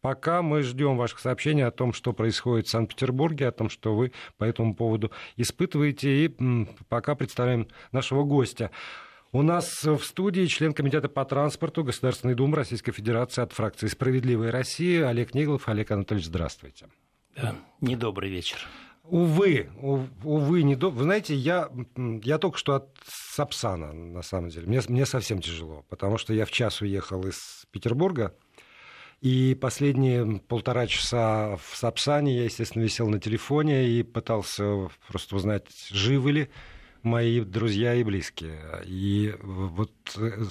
Пока мы ждем ваших сообщений о том, что происходит в Санкт-Петербурге, о том, что вы по этому поводу испытываете. И пока представляем нашего гостя. У нас в студии член Комитета по транспорту Государственной Думы Российской Федерации от фракции «Справедливая Россия» Олег Неглов. Олег Анатольевич, здравствуйте. Да, недобрый вечер. Увы, увы, не до... Вы знаете, я, я только что от Сапсана, на самом деле. Мне, мне совсем тяжело, потому что я в час уехал из Петербурга, и последние полтора часа в Сапсане я, естественно, висел на телефоне и пытался просто узнать, живы ли мои друзья и близкие. И вот э,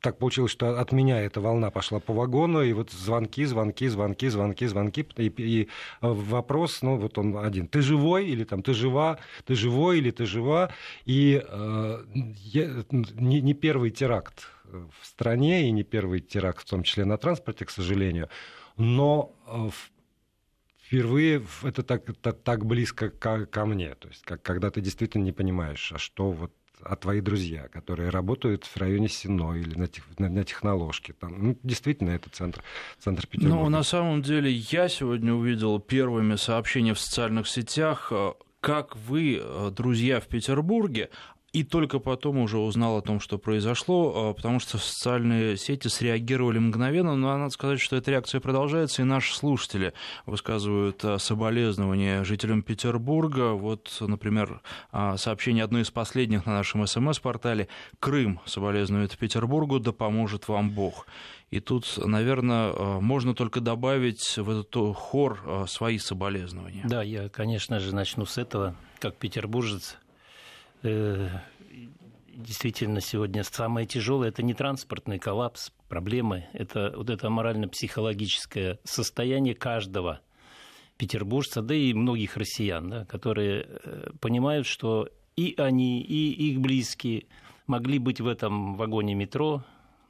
так получилось, что от меня эта волна пошла по вагону, и вот звонки, звонки, звонки, звонки, звонки, и, и вопрос, ну вот он один, ты живой? или там ты жива, ты живой? или ты жива, и э, я, не, не первый теракт в стране, и не первый теракт, в том числе на транспорте, к сожалению, но э, впервые это так, так, так близко ко, ко мне. То есть, как, когда ты действительно не понимаешь, а что вот а твои друзья, которые работают в районе Сино или на, тех, на, на техноложке. Там, ну, действительно, это центр, центр Петербурга. Ну, на самом деле, я сегодня увидел первыми сообщения в социальных сетях, э, как вы, э, друзья в Петербурге, и только потом уже узнал о том, что произошло, а, потому что социальные сети среагировали мгновенно, но надо сказать, что эта реакция продолжается, и наши слушатели высказывают а, соболезнования жителям Петербурга. Вот, например, а, сообщение одно из последних на нашем СМС-портале «Крым соболезнует Петербургу, да поможет вам Бог». И тут, наверное, можно только добавить в этот хор свои соболезнования. Да, я, конечно же, начну с этого. Как петербуржец, действительно сегодня самое тяжелое это не транспортный коллапс, проблемы, это вот это морально-психологическое состояние каждого петербуржца, да и многих россиян, да, которые э, понимают, что и они, и их близкие могли быть в этом вагоне метро,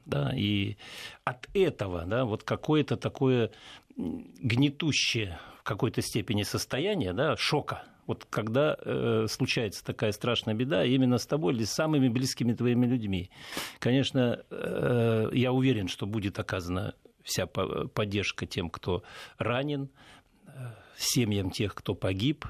да, и от этого, да, вот какое-то такое гнетущее в какой-то степени состояние, да, шока – вот когда э, случается такая страшная беда, именно с тобой или с самыми близкими твоими людьми. Конечно, э, я уверен, что будет оказана вся поддержка тем, кто ранен, э, семьям тех, кто погиб.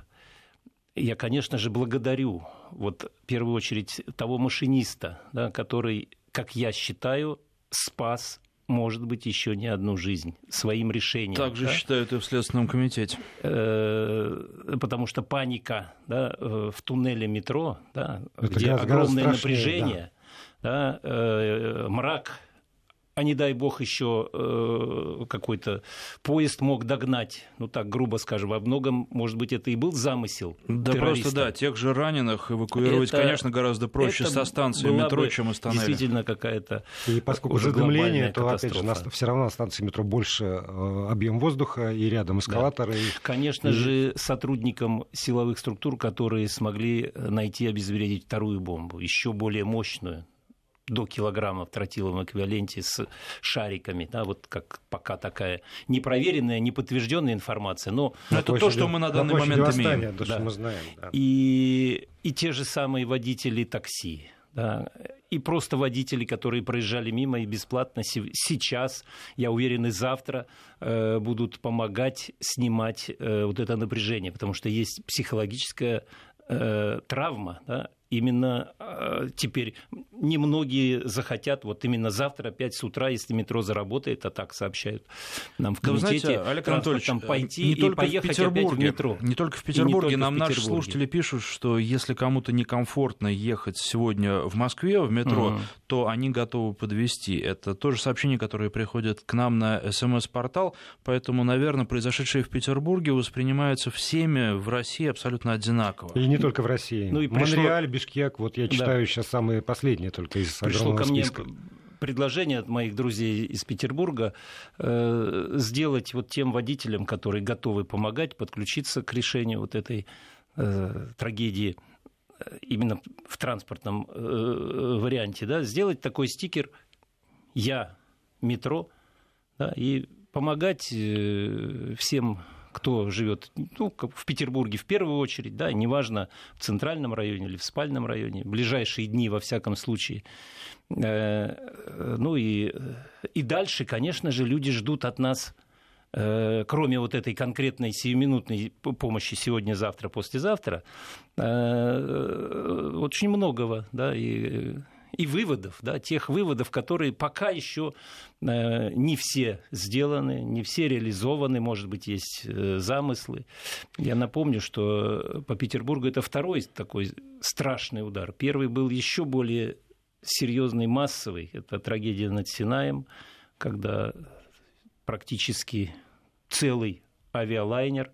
Я, конечно же, благодарю вот, в первую очередь того машиниста, да, который, как я считаю, спас может быть, еще не одну жизнь своим решением. Так же да? считают и в Следственном комитете. Э, потому что паника да, э, в туннеле метро, да, где огромное напряжение, да. Да, э, мрак а не дай бог еще э, какой-то поезд мог догнать, ну так грубо скажем, во многом, может быть, это и был замысел Да террориста. просто, да, тех же раненых эвакуировать, это, конечно, гораздо проще со станции метро, чем из тоннеля. Действительно какая-то И поскольку задымление, то, опять же, все равно на станции метро больше э, объем воздуха и рядом эскалаторы. Да. И... Конечно и... же, сотрудникам силовых структур, которые смогли найти обезвредить вторую бомбу, еще более мощную, до килограмма в тротиловом эквиваленте с шариками, да, вот как пока такая непроверенная, неподтвержденная информация, но это площади, то, что мы на данный на момент имеем. То, да. мы знаем, да. и, и те же самые водители такси, да, и просто водители, которые проезжали мимо и бесплатно сейчас, я уверен, и завтра э, будут помогать снимать э, вот это напряжение, потому что есть психологическая э, травма, да, именно э, теперь немногие захотят, вот именно завтра опять с утра, если метро заработает, а так сообщают нам в комитете, знаете, Олег Анатольевич, там пойти не только и поехать в опять в метро. Не только в Петербурге, только нам в Петербурге. наши слушатели пишут, что если кому-то некомфортно ехать сегодня в Москве в метро, угу. то они готовы подвести. Это тоже сообщение, которое приходит к нам на СМС-портал, поэтому, наверное, произошедшее в Петербурге воспринимается всеми в России абсолютно одинаково. И не только в России. Ну, и пришло... Монреаль, Бишкек, вот я читаю да. сейчас самые последние только из Пришло ко списка. мне предложение от моих друзей из Петербурга э, сделать вот тем водителям, которые готовы помогать, подключиться к решению вот этой э, трагедии э, именно в транспортном э, варианте, да, сделать такой стикер «Я метро», да, и помогать э, всем кто живет ну, в Петербурге в первую очередь, да, неважно, в центральном районе или в спальном районе, в ближайшие дни, во всяком случае. Э, ну и, и дальше, конечно же, люди ждут от нас кроме вот этой конкретной сиюминутной помощи сегодня, завтра, послезавтра, очень многого, да, и и выводов, да, тех выводов, которые пока еще э, не все сделаны, не все реализованы, может быть, есть э, замыслы. Я напомню, что по Петербургу это второй такой страшный удар. Первый был еще более серьезный, массовый. Это трагедия над Синаем, когда практически целый авиалайнер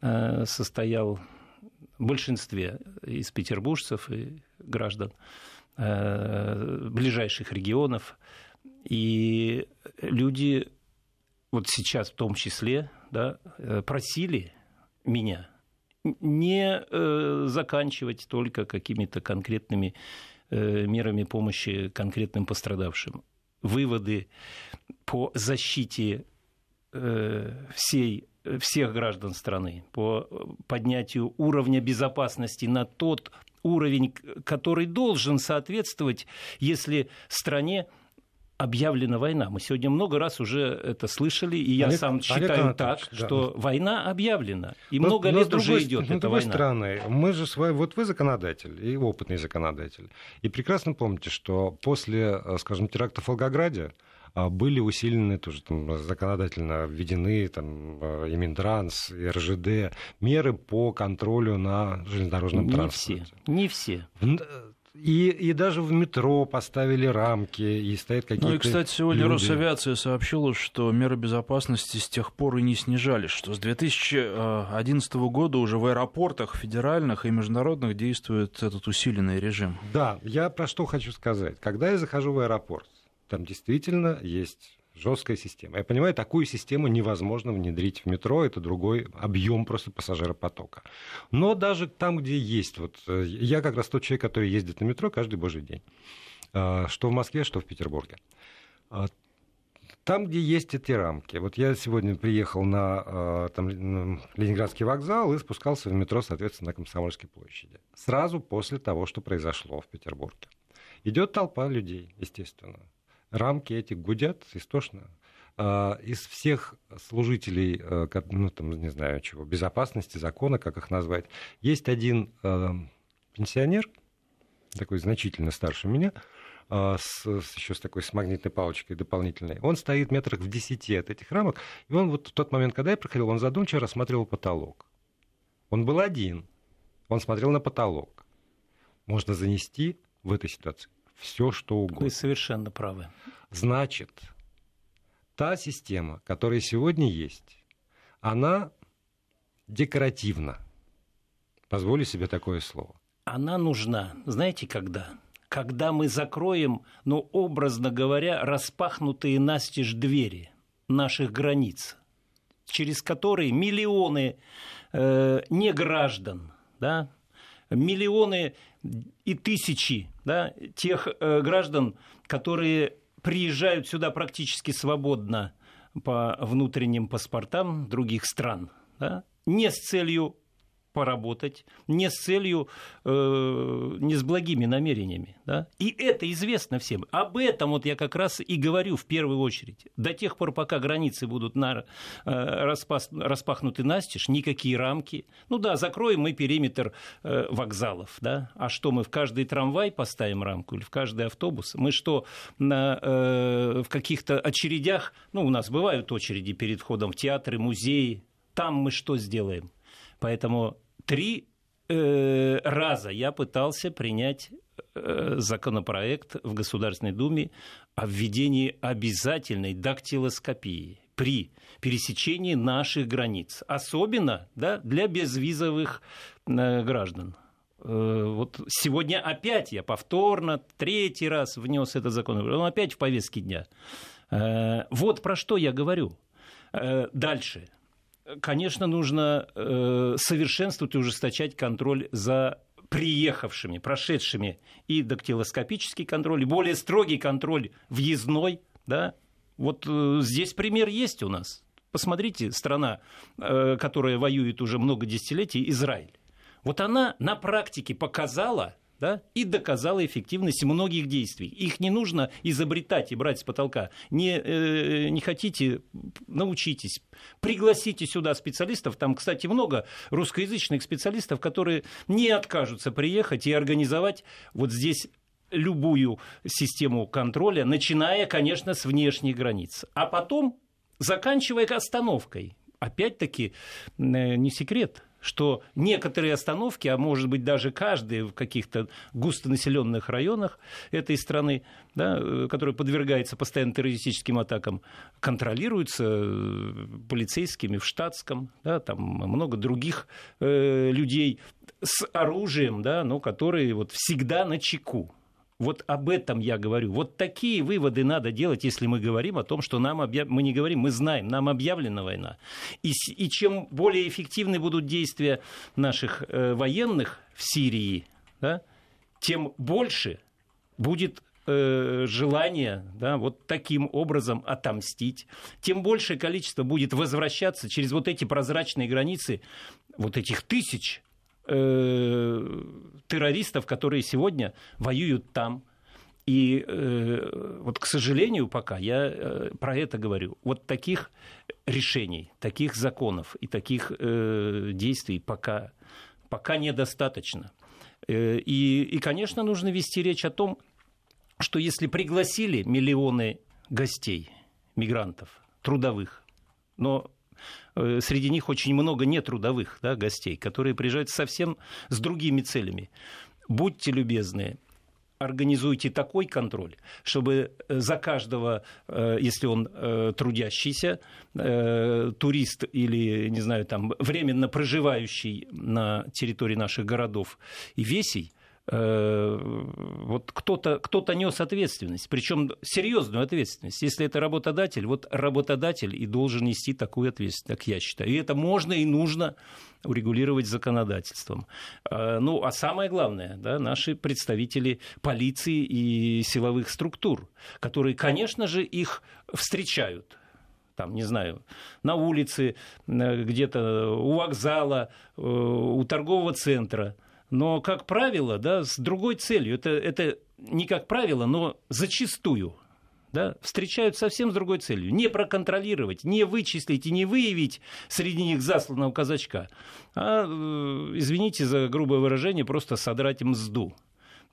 э, состоял в большинстве из петербуржцев и граждан ближайших регионов. И люди вот сейчас в том числе да, э, просили меня не э, заканчивать только какими-то конкретными мерами помощи конкретным пострадавшим. Выводы по защите всей, всех граждан страны, по поднятию уровня безопасности на тот уровень, который должен соответствовать, если стране объявлена война. Мы сегодня много раз уже это слышали, и я Олег, сам считаю Олег так, да. что война объявлена. И но, много но лет другой, уже идет эта с другой война. стороны, мы же с вами, вот вы законодатель и опытный законодатель. И прекрасно помните, что после, э, скажем, теракта в Волгограде были усилены тоже там, законодательно введены там, э, и Минтранс, и РЖД меры по контролю на железнодорожном не транспорте. Все, не все. И, и даже в метро поставили рамки, и стоят какие-то... Ну и, кстати, сегодня люди. Росавиация сообщила, что меры безопасности с тех пор и не снижались, что с 2011 года уже в аэропортах федеральных и международных действует этот усиленный режим. Да, я про что хочу сказать. Когда я захожу в аэропорт, там действительно есть жесткая система. Я понимаю, такую систему невозможно внедрить в метро, это другой объем просто пассажиропотока. Но даже там, где есть, вот э, я как раз тот человек, который ездит на метро каждый божий день, а, что в Москве, что в Петербурге. А, там, где есть эти рамки. Вот я сегодня приехал на, а, там, Ленинградский вокзал и спускался в метро, соответственно, на Комсомольской площади. Сразу после того, что произошло в Петербурге. Идет толпа людей, естественно рамки эти гудят истошно. А, из всех служителей, э, ну, там, не знаю чего, безопасности, закона, как их назвать, есть один э, пенсионер, такой значительно старше меня, а, с, с, еще с такой с магнитной палочкой дополнительной. Он стоит метрах в десяти от этих рамок, и он вот в тот момент, когда я проходил, он задумчиво рассматривал потолок. Он был один, он смотрел на потолок. Можно занести в этой ситуации все, что угодно. Вы совершенно правы. Значит, та система, которая сегодня есть, она декоративна. Позволю себе такое слово. Она нужна, знаете, когда? Когда мы закроем, ну, образно говоря, распахнутые настежь двери наших границ, через которые миллионы э, неграждан, да, миллионы и тысячи да, тех э, граждан, которые приезжают сюда практически свободно по внутренним паспортам других стран, да, не с целью поработать, не с целью, э, не с благими намерениями. Да? И это известно всем. Об этом вот я как раз и говорю в первую очередь. До тех пор, пока границы будут на, э, распас, распахнуты настежь, никакие рамки. Ну да, закроем мы периметр э, вокзалов. Да? А что, мы в каждый трамвай поставим рамку или в каждый автобус? Мы что, на, э, в каких-то очередях, ну у нас бывают очереди перед входом в театры, музеи, там мы что сделаем? Поэтому три э, раза я пытался принять э, законопроект в Государственной Думе о введении обязательной дактилоскопии при пересечении наших границ, особенно да, для безвизовых э, граждан. Э, вот сегодня опять я повторно, третий раз внес этот закон, он опять в повестке дня. Вот про что я говорю. Дальше конечно, нужно э, совершенствовать и ужесточать контроль за приехавшими, прошедшими и дактилоскопический контроль, и более строгий контроль въездной. Да? Вот э, здесь пример есть у нас. Посмотрите, страна, которая воюет уже много десятилетий, Израиль. Вот она на практике показала, да, и доказала эффективность многих действий. Их не нужно изобретать и брать с потолка. Не, э, не хотите, научитесь. Пригласите сюда специалистов. Там, кстати, много русскоязычных специалистов, которые не откажутся приехать и организовать вот здесь любую систему контроля, начиная, конечно, с внешних границ. А потом заканчивая остановкой. Опять-таки, э, не секрет, что некоторые остановки, а может быть даже каждые в каких-то густонаселенных районах этой страны, да, э, которые подвергаются постоянно террористическим атакам, контролируются э, полицейскими в штатском, да, там много других э, людей с оружием, да, но которые вот всегда на чеку. Вот об этом я говорю. Вот такие выводы надо делать, если мы говорим о том, что нам объяв... мы не говорим, мы знаем, нам объявлена война. И, и чем более эффективны будут действия наших э, военных в Сирии, да, тем больше будет э, желание да, вот таким образом отомстить, тем большее количество будет возвращаться через вот эти прозрачные границы вот этих тысяч э, террористов, которые сегодня воюют там. И э, вот, к сожалению, пока я э, про это говорю, вот таких решений, таких законов и таких э, действий пока, пока недостаточно. Э, и, и, конечно, нужно вести речь о том, что если пригласили миллионы гостей, мигрантов, трудовых, но среди них очень много нетрудовых да, гостей, которые приезжают совсем с другими целями. Будьте любезны, организуйте такой контроль, чтобы э, за каждого, э, если он трудящийся, турист или, не знаю, там, временно проживающий на территории наших городов и весей, Э, вот кто-то кто нес ответственность, причем серьезную ответственность. Если это работодатель, вот работодатель и должен нести такую ответственность, как я считаю. И это можно и нужно урегулировать законодательством. Э, ну, а самое главное, да, наши представители полиции и силовых структур, которые, конечно же, их встречают там, не знаю, на улице, э, где-то у вокзала, у торгового центра – но, как правило, да, с другой целью. Это, это не как правило, но зачастую да, встречают совсем с другой целью. Не проконтролировать, не вычислить и не выявить среди них засланного казачка, а, э, извините за грубое выражение, просто содрать мзду.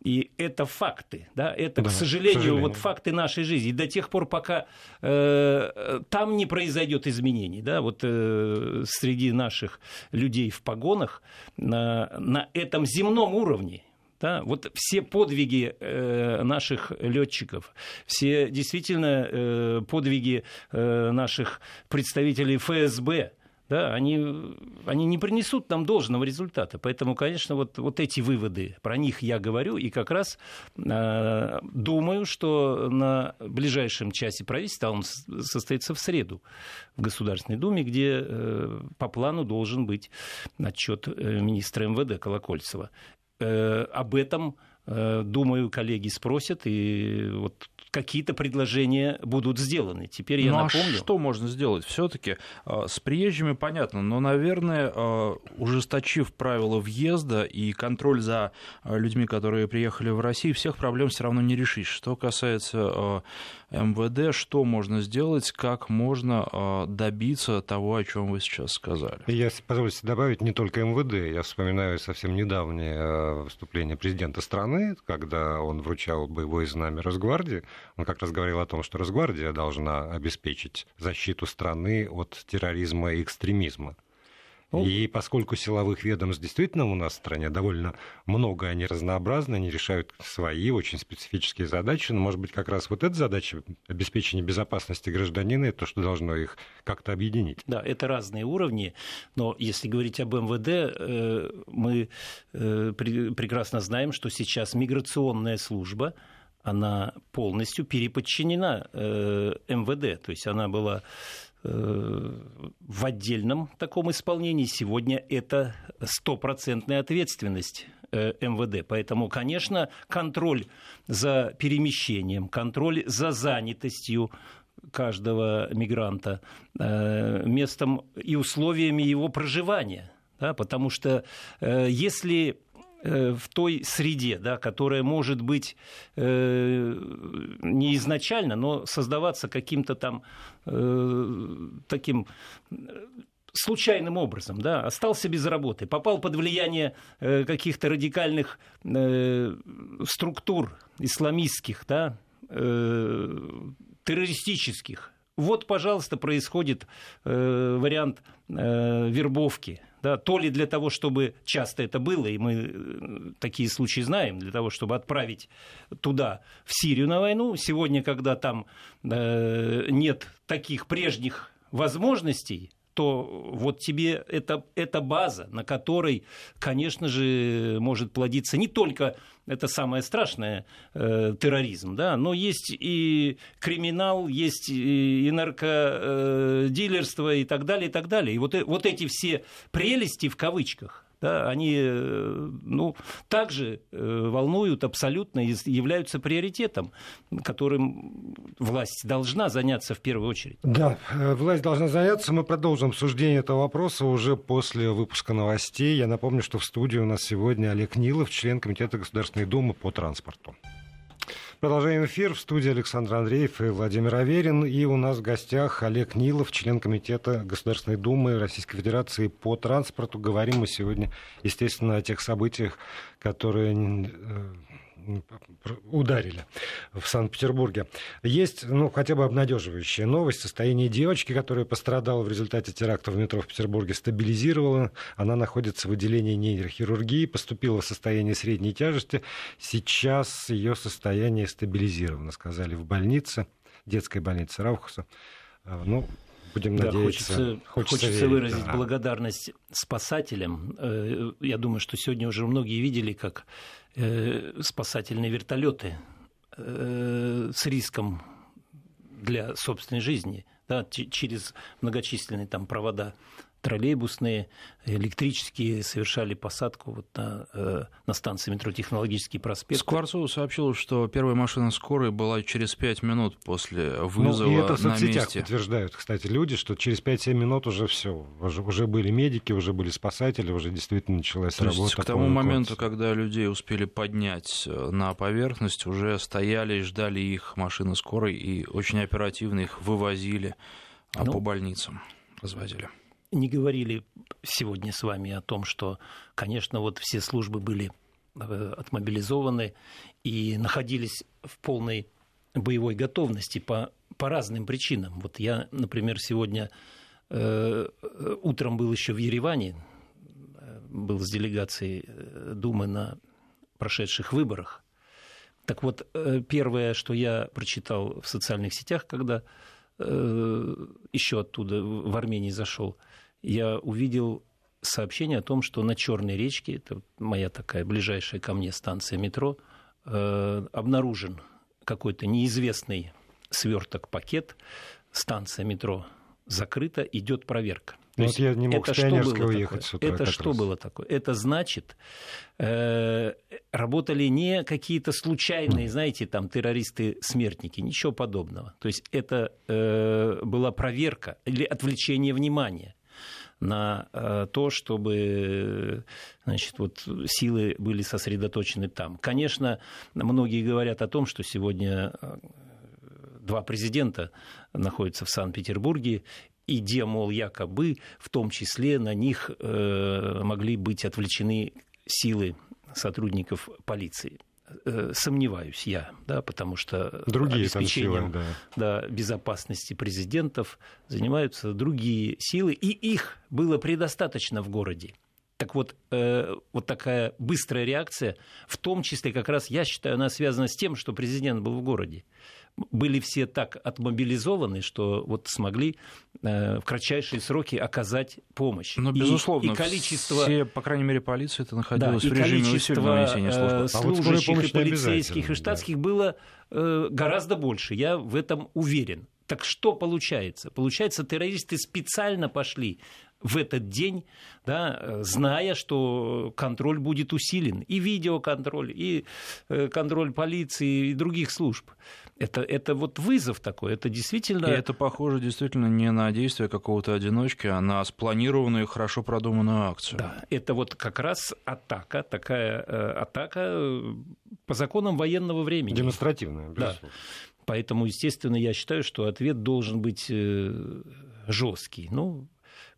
И это факты, да, это, да, к, сожалению, к сожалению, вот факты нашей жизни. И до тех пор, пока э, там не произойдет изменений, да, вот э, среди наших людей в погонах на, на этом земном уровне, да, вот все подвиги э, наших летчиков, все действительно э, подвиги э, наших представителей ФСБ, да, они, они не принесут нам должного результата. Поэтому, конечно, вот, вот эти выводы, про них я говорю, и как раз э, думаю, что на ближайшем часе правительства, он состоится в среду в Государственной Думе, где э, по плану должен быть отчет э, министра МВД Колокольцева. Э, об этом Э, думаю, коллеги спросят, и вот какие-то предложения будут сделаны. Теперь я ну, а напомню. А что можно сделать? Все-таки э, с приезжими понятно, но, наверное, э, ужесточив правила въезда и контроль за людьми, которые приехали в Россию, всех проблем все равно не решишь. Что касается МВД, что можно сделать, как можно добиться того, о чем вы сейчас сказали? Я, позвольте добавить, не только МВД. Я вспоминаю совсем недавнее выступление президента страны страны, когда он вручал боевое знамя Росгвардии, он как раз говорил о том, что Росгвардия должна обеспечить защиту страны от терроризма и экстремизма. Ну, и поскольку силовых ведомств действительно у нас в стране довольно много, они разнообразны, они решают свои очень специфические задачи, но, может быть, как раз вот эта задача обеспечения безопасности гражданина, это то, что должно их как-то объединить. Да, это разные уровни, но если говорить об МВД, э, мы э, прекрасно знаем, что сейчас миграционная служба, она полностью переподчинена э, МВД, то есть она была в отдельном таком исполнении. Сегодня это стопроцентная ответственность э, МВД. Поэтому, конечно, контроль за перемещением, контроль за занятостью каждого мигранта, э, местом и условиями его проживания. Да, потому что э, если в той среде, да, которая может быть э, не изначально, но создаваться каким-то там э, таким случайным образом, да, остался без работы, попал под влияние э, каких-то радикальных э, структур исламистских, да, э, террористических. Вот, пожалуйста, происходит э, вариант э, вербовки. Да, то ли для того, чтобы часто это было, и мы э, такие случаи знаем, для того, чтобы отправить туда, в Сирию на войну. Сегодня, когда там э, нет таких прежних возможностей, то вот тебе это, это база, на которой, конечно же, может плодиться не только это самое страшное э, терроризм, да, но есть и криминал, есть и, и наркодилерство и так далее, и так далее. И вот, э, вот эти все прелести в кавычках, да, они э, ну, также э, волнуют абсолютно и являются приоритетом, которым власть должна заняться в первую очередь. Да, э, власть должна заняться. Мы продолжим обсуждение этого вопроса уже после выпуска новостей. Я напомню, что в студии у нас сегодня Олег Нилов, член Комитета Государственной Думы по транспорту. Продолжаем эфир в студии Александр Андреев и Владимир Аверин. И у нас в гостях Олег Нилов, член Комитета Государственной Думы Российской Федерации по транспорту. Говорим мы сегодня, естественно, о тех событиях, которые э, ударили в Санкт-Петербурге. Есть, ну, хотя бы обнадеживающая новость. Состояние девочки, которая пострадала в результате теракта в метро в Петербурге, стабилизировала. Она находится в отделении нейрохирургии, поступила в состояние средней тяжести. Сейчас ее состояние стабилизировано, сказали в больнице, детской больнице Раухаса. А, ну, будем да, надеяться. Хочется, хочется, хочется верить, выразить да. благодарность спасателям. Э, я думаю, что сегодня уже многие видели, как Э, спасательные вертолеты э, с риском для собственной жизни да, через многочисленные там провода троллейбусные, электрические совершали посадку вот на, э, на станции метро Технологический проспект. Скворцов сообщил, что первая машина скорой была через 5 минут после вызова ну, и это в соцсетях месте. подтверждают, кстати, люди, что через 5-7 минут уже все, уже, уже были медики, уже были спасатели, уже действительно началась То работа. к тому моменту, когда людей успели поднять э, на поверхность, уже стояли и ждали их машины скорой, и очень оперативно их вывозили а, ну, по больницам, развозили не говорили сегодня с вами о том, что, конечно, вот все службы были э, отмобилизованы и находились в полной боевой готовности по, по разным причинам. Вот я, например, сегодня э, утром был еще в Ереване, э, был с делегацией э, Думы на прошедших выборах. Так вот, первое, что я прочитал в социальных сетях, когда э, еще оттуда в Армении зашел – я увидел сообщение о том, что на Черной речке, это моя такая ближайшая ко мне станция метро, э, обнаружен какой-то неизвестный сверток пакет, станция метро закрыта, идет проверка. Ну, вот я не мог это с что уехать с утра. Это что раз. было такое? Это значит, э, работали не какие-то случайные, знаете, там террористы-смертники, ничего подобного. То есть это э, была проверка или отвлечение внимания на э, то, чтобы значит, вот, силы были сосредоточены там. Конечно, многие говорят о том, что сегодня э, два президента находятся в Санкт-Петербурге, и где, мол, якобы в том числе на них э, могли быть отвлечены силы сотрудников полиции. Э, сомневаюсь я, да, потому что другие обеспечением силы, да. Да, безопасности президентов занимаются другие силы, и их было предостаточно в городе. Так вот, э, вот такая быстрая реакция, в том числе как раз, я считаю, она связана с тем, что президент был в городе были все так отмобилизованы, что вот смогли э, в кратчайшие сроки оказать помощь. Но, безусловно, и, и количество... все, по крайней мере, полиция это находилась да, в режиме усиленного несения службы. служащих а вот и полицейских и штатских да. было э, гораздо больше, я в этом уверен. Так что получается? Получается, террористы специально пошли в этот день, да, зная, что контроль будет усилен, и видеоконтроль, и э, контроль полиции, и других служб. Это, это вот вызов такой, это действительно... И это похоже действительно не на действие какого-то одиночки, а на спланированную, хорошо продуманную акцию. Да, это вот как раз атака, такая э, атака э, по законам военного времени. Демонстративная, безусловно. Да. Поэтому, естественно, я считаю, что ответ должен быть э, жесткий. Ну,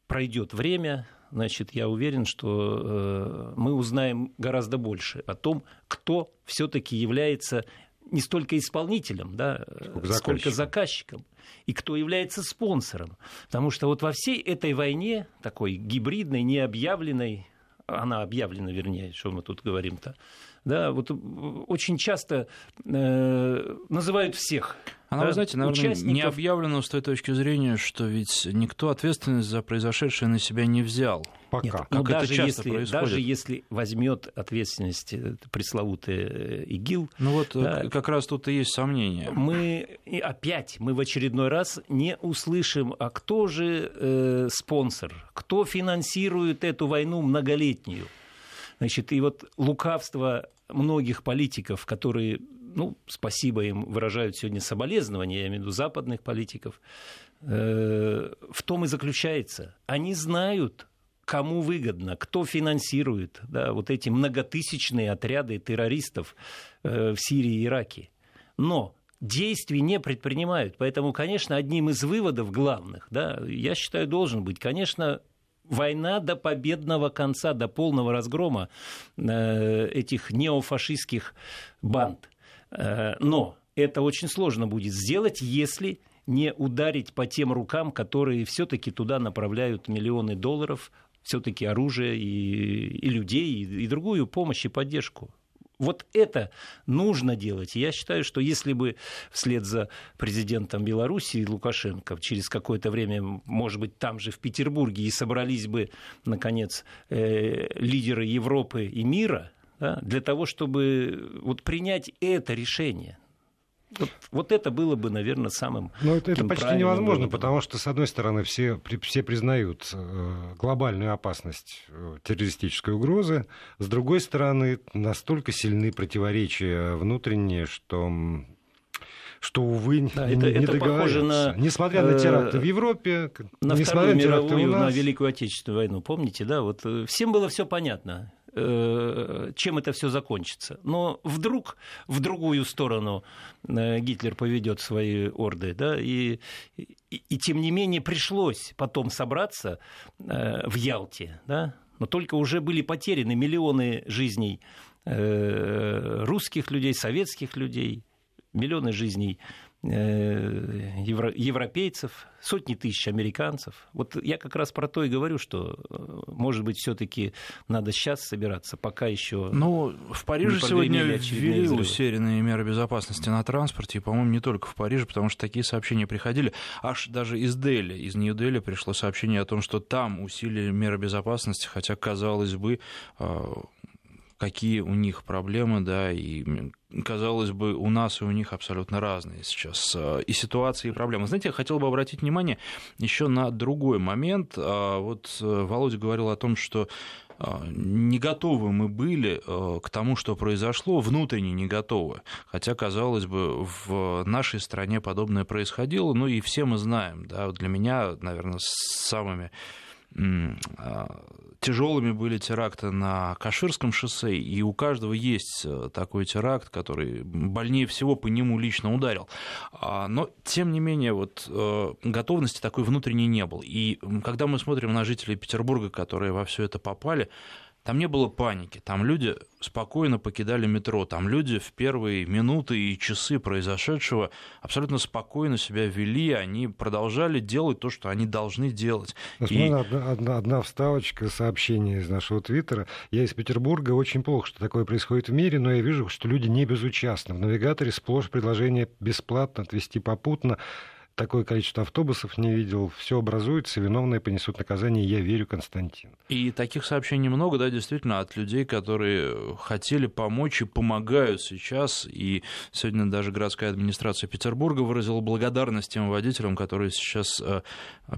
пройдет время, значит, я уверен, что э, мы узнаем гораздо больше о том, кто все-таки является не столько исполнителем, да, сколько, сколько заказчиком, и кто является спонсором. Потому что вот во всей этой войне, такой гибридной, необъявленной, она объявлена, вернее, что мы тут говорим-то, да, вот очень часто э, называют всех. Она, да, вы знаете, наверное, участников... не объявлено с той точки зрения, что ведь никто ответственность за произошедшее на себя не взял. Пока. Нет, ну, даже, если, происходит. даже если возьмет ответственность э, пресловутый э, ИГИЛ. Ну вот э, да, как раз тут и есть сомнения. Мы и опять мы в очередной раз не услышим, а кто же э, спонсор, кто финансирует эту войну многолетнюю. Значит, и вот лукавство многих политиков, которые, ну, спасибо им, выражают сегодня соболезнования, я имею в виду западных политиков, э, в том и заключается. Они знают, кому выгодно, кто финансирует да, вот эти многотысячные отряды террористов э, в Сирии и Ираке. Но действий не предпринимают. Поэтому, конечно, одним из выводов главных, да, я считаю, должен быть, конечно, война до победного конца, до полного разгрома э, этих неофашистских банд. Э, но это очень сложно будет сделать, если не ударить по тем рукам, которые все-таки туда направляют миллионы долларов, все-таки оружие и, и людей, и, и другую помощь и поддержку. Вот это нужно делать. Я считаю, что если бы вслед за президентом Беларуси Лукашенко через какое-то время, может быть, там же в Петербурге и собрались бы, наконец, э, лидеры Европы и мира, да, для того, чтобы вот принять это решение, вот, вот это было бы, наверное, самым. Но это, это почти невозможно, потому что, с одной стороны, все, все признают э, глобальную опасность э, террористической угрозы, с другой стороны, настолько сильны противоречия внутренние, что что, увы, да, не, это, не это похоже на... Несмотря на теракты в э, Европе, на несмотря Вторую на мировую, на Великую Отечественную войну, помните, да, вот всем было все понятно. Э, чем это все закончится. Но вдруг в другую сторону э, Гитлер поведет свои орды, да, и, и, и тем не менее пришлось потом собраться э, в Ялте, да, но только уже были потеряны миллионы жизней русских людей, советских людей, миллионы жизней евро, европейцев, сотни тысяч американцев. Вот я как раз про то и говорю, что, э, может быть, все-таки надо сейчас собираться, пока еще. Ну, в Париже сегодня ввели усиленные меры безопасности на транспорте, и, по-моему, не только в Париже, потому что такие сообщения приходили. Аж даже из Дели, из Нью-Дели пришло сообщение о том, что там усилили меры безопасности, хотя, казалось бы, э, какие у них проблемы, да, и казалось бы, у нас и у них абсолютно разные сейчас э, и ситуации, и проблемы. Знаете, я хотел бы обратить внимание еще на другой момент. А, вот э, Володя говорил о том, что э, не готовы мы были к тому, что произошло, внутренне не готовы. Хотя, казалось бы, в нашей стране подобное происходило, ну и все мы знаем, да, для меня, наверное, самыми а, тяжелыми были теракты на Каширском шоссе, и у каждого есть э, такой теракт, который больнее всего по нему лично ударил. А, но, тем не менее, вот, э, готовности такой внутренней не было. И когда мы смотрим на жителей Петербурга, которые во все это попали, там не было паники, там люди спокойно покидали метро, там люди в первые минуты и часы произошедшего абсолютно спокойно себя вели, они продолжали делать то, что они должны делать. И... Одна, одна, одна вставочка, сообщение из нашего твиттера. Я из Петербурга, очень плохо, что такое происходит в мире, но я вижу, что люди не безучастны. В навигаторе сплошь предложение бесплатно отвезти попутно такое количество автобусов не видел. Все образуется, виновные понесут наказание. Я верю, Константин. И таких сообщений много, да, действительно, от людей, которые хотели помочь и помогают сейчас. И сегодня даже городская администрация Петербурга выразила благодарность тем водителям, которые сейчас э,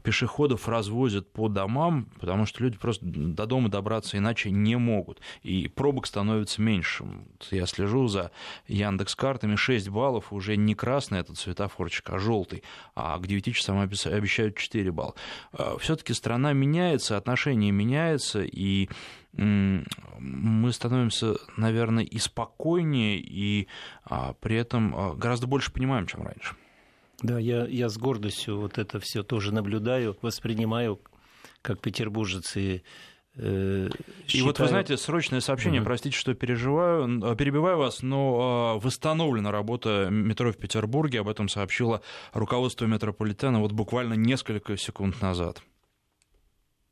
пешеходов развозят по домам, потому что люди просто до дома добраться иначе не могут. И пробок становится меньше. Я слежу за Яндекс картами, 6 баллов уже не красный этот светофорчик, а желтый, а к 9 часам обещают 4 балла. А, Все-таки страна меняется, отношения меняются, и мы становимся, наверное, и спокойнее, и а, при этом а, гораздо больше понимаем, чем раньше. Да, я, я с гордостью вот это все тоже наблюдаю, воспринимаю как петербуржец и Считаю... И вот вы знаете, срочное сообщение, угу. простите, что переживаю, э, перебиваю вас, но э, восстановлена работа метро в Петербурге, об этом сообщило руководство метрополитена вот буквально несколько секунд назад.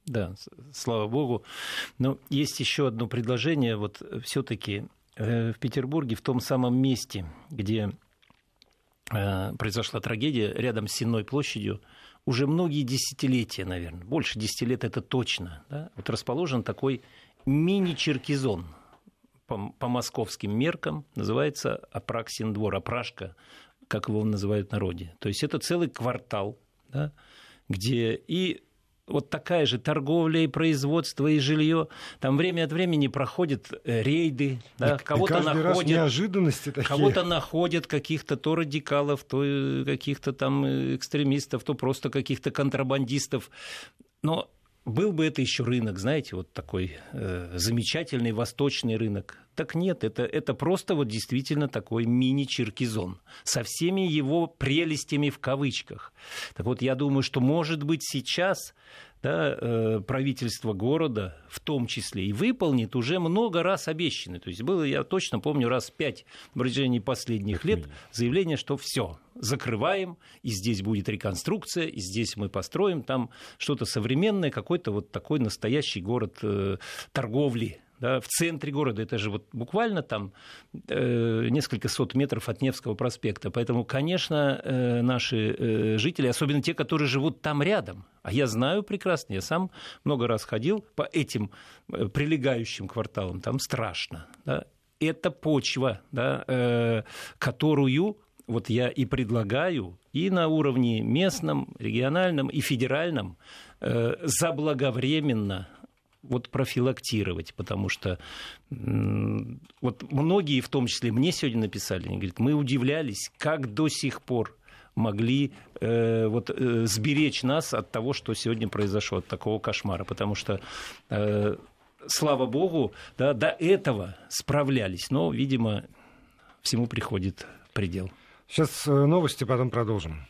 Да, слава богу. Но есть еще одно предложение. Вот все-таки э, в Петербурге, в том самом месте, где произошла трагедия, рядом с Сенной площадью, уже многие десятилетия, наверное, больше десяти лет это точно, да, вот расположен такой мини-черкизон по, по московским меркам, называется Апраксин двор, Апрашка, как его называют в народе. То есть это целый квартал, да, где и вот такая же торговля и производство и жилье. Там время от времени проходят э, рейды, да, кого-то находят, неожиданности такие. кого-то находят каких-то то радикалов, то э, каких-то там э, экстремистов, то просто каких-то контрабандистов. Но был бы это еще рынок, знаете, вот такой э, замечательный восточный рынок. Так нет, это, это просто вот действительно такой мини-черкизон со всеми его прелестями в кавычках. Так вот, я думаю, что, может быть, сейчас да, э, правительство города в том числе и выполнит уже много раз обещанное. То есть было, я точно помню, раз пять в протяжении последних как лет минимум. заявление, что все, закрываем, и здесь будет реконструкция, и здесь мы построим там что-то современное, какой-то вот такой настоящий город э, торговли да, в центре города, это же вот буквально там э, несколько сот метров от Невского проспекта. Поэтому, конечно, э, наши э, жители, особенно те, которые живут там рядом, а я знаю прекрасно, я сам много раз ходил по этим э, прилегающим кварталам, там страшно. Да, это почва, да, э, которую вот я и предлагаю и на уровне местном, региональном и федеральном э, заблаговременно вот профилактировать, потому что вот многие, в том числе мне сегодня написали, они говорят, мы удивлялись, как до сих пор могли э, вот, э, сберечь нас от того, что сегодня произошло, от такого кошмара, потому что э, слава богу, да, до этого справлялись, но, видимо, всему приходит предел. Сейчас э, новости, потом продолжим.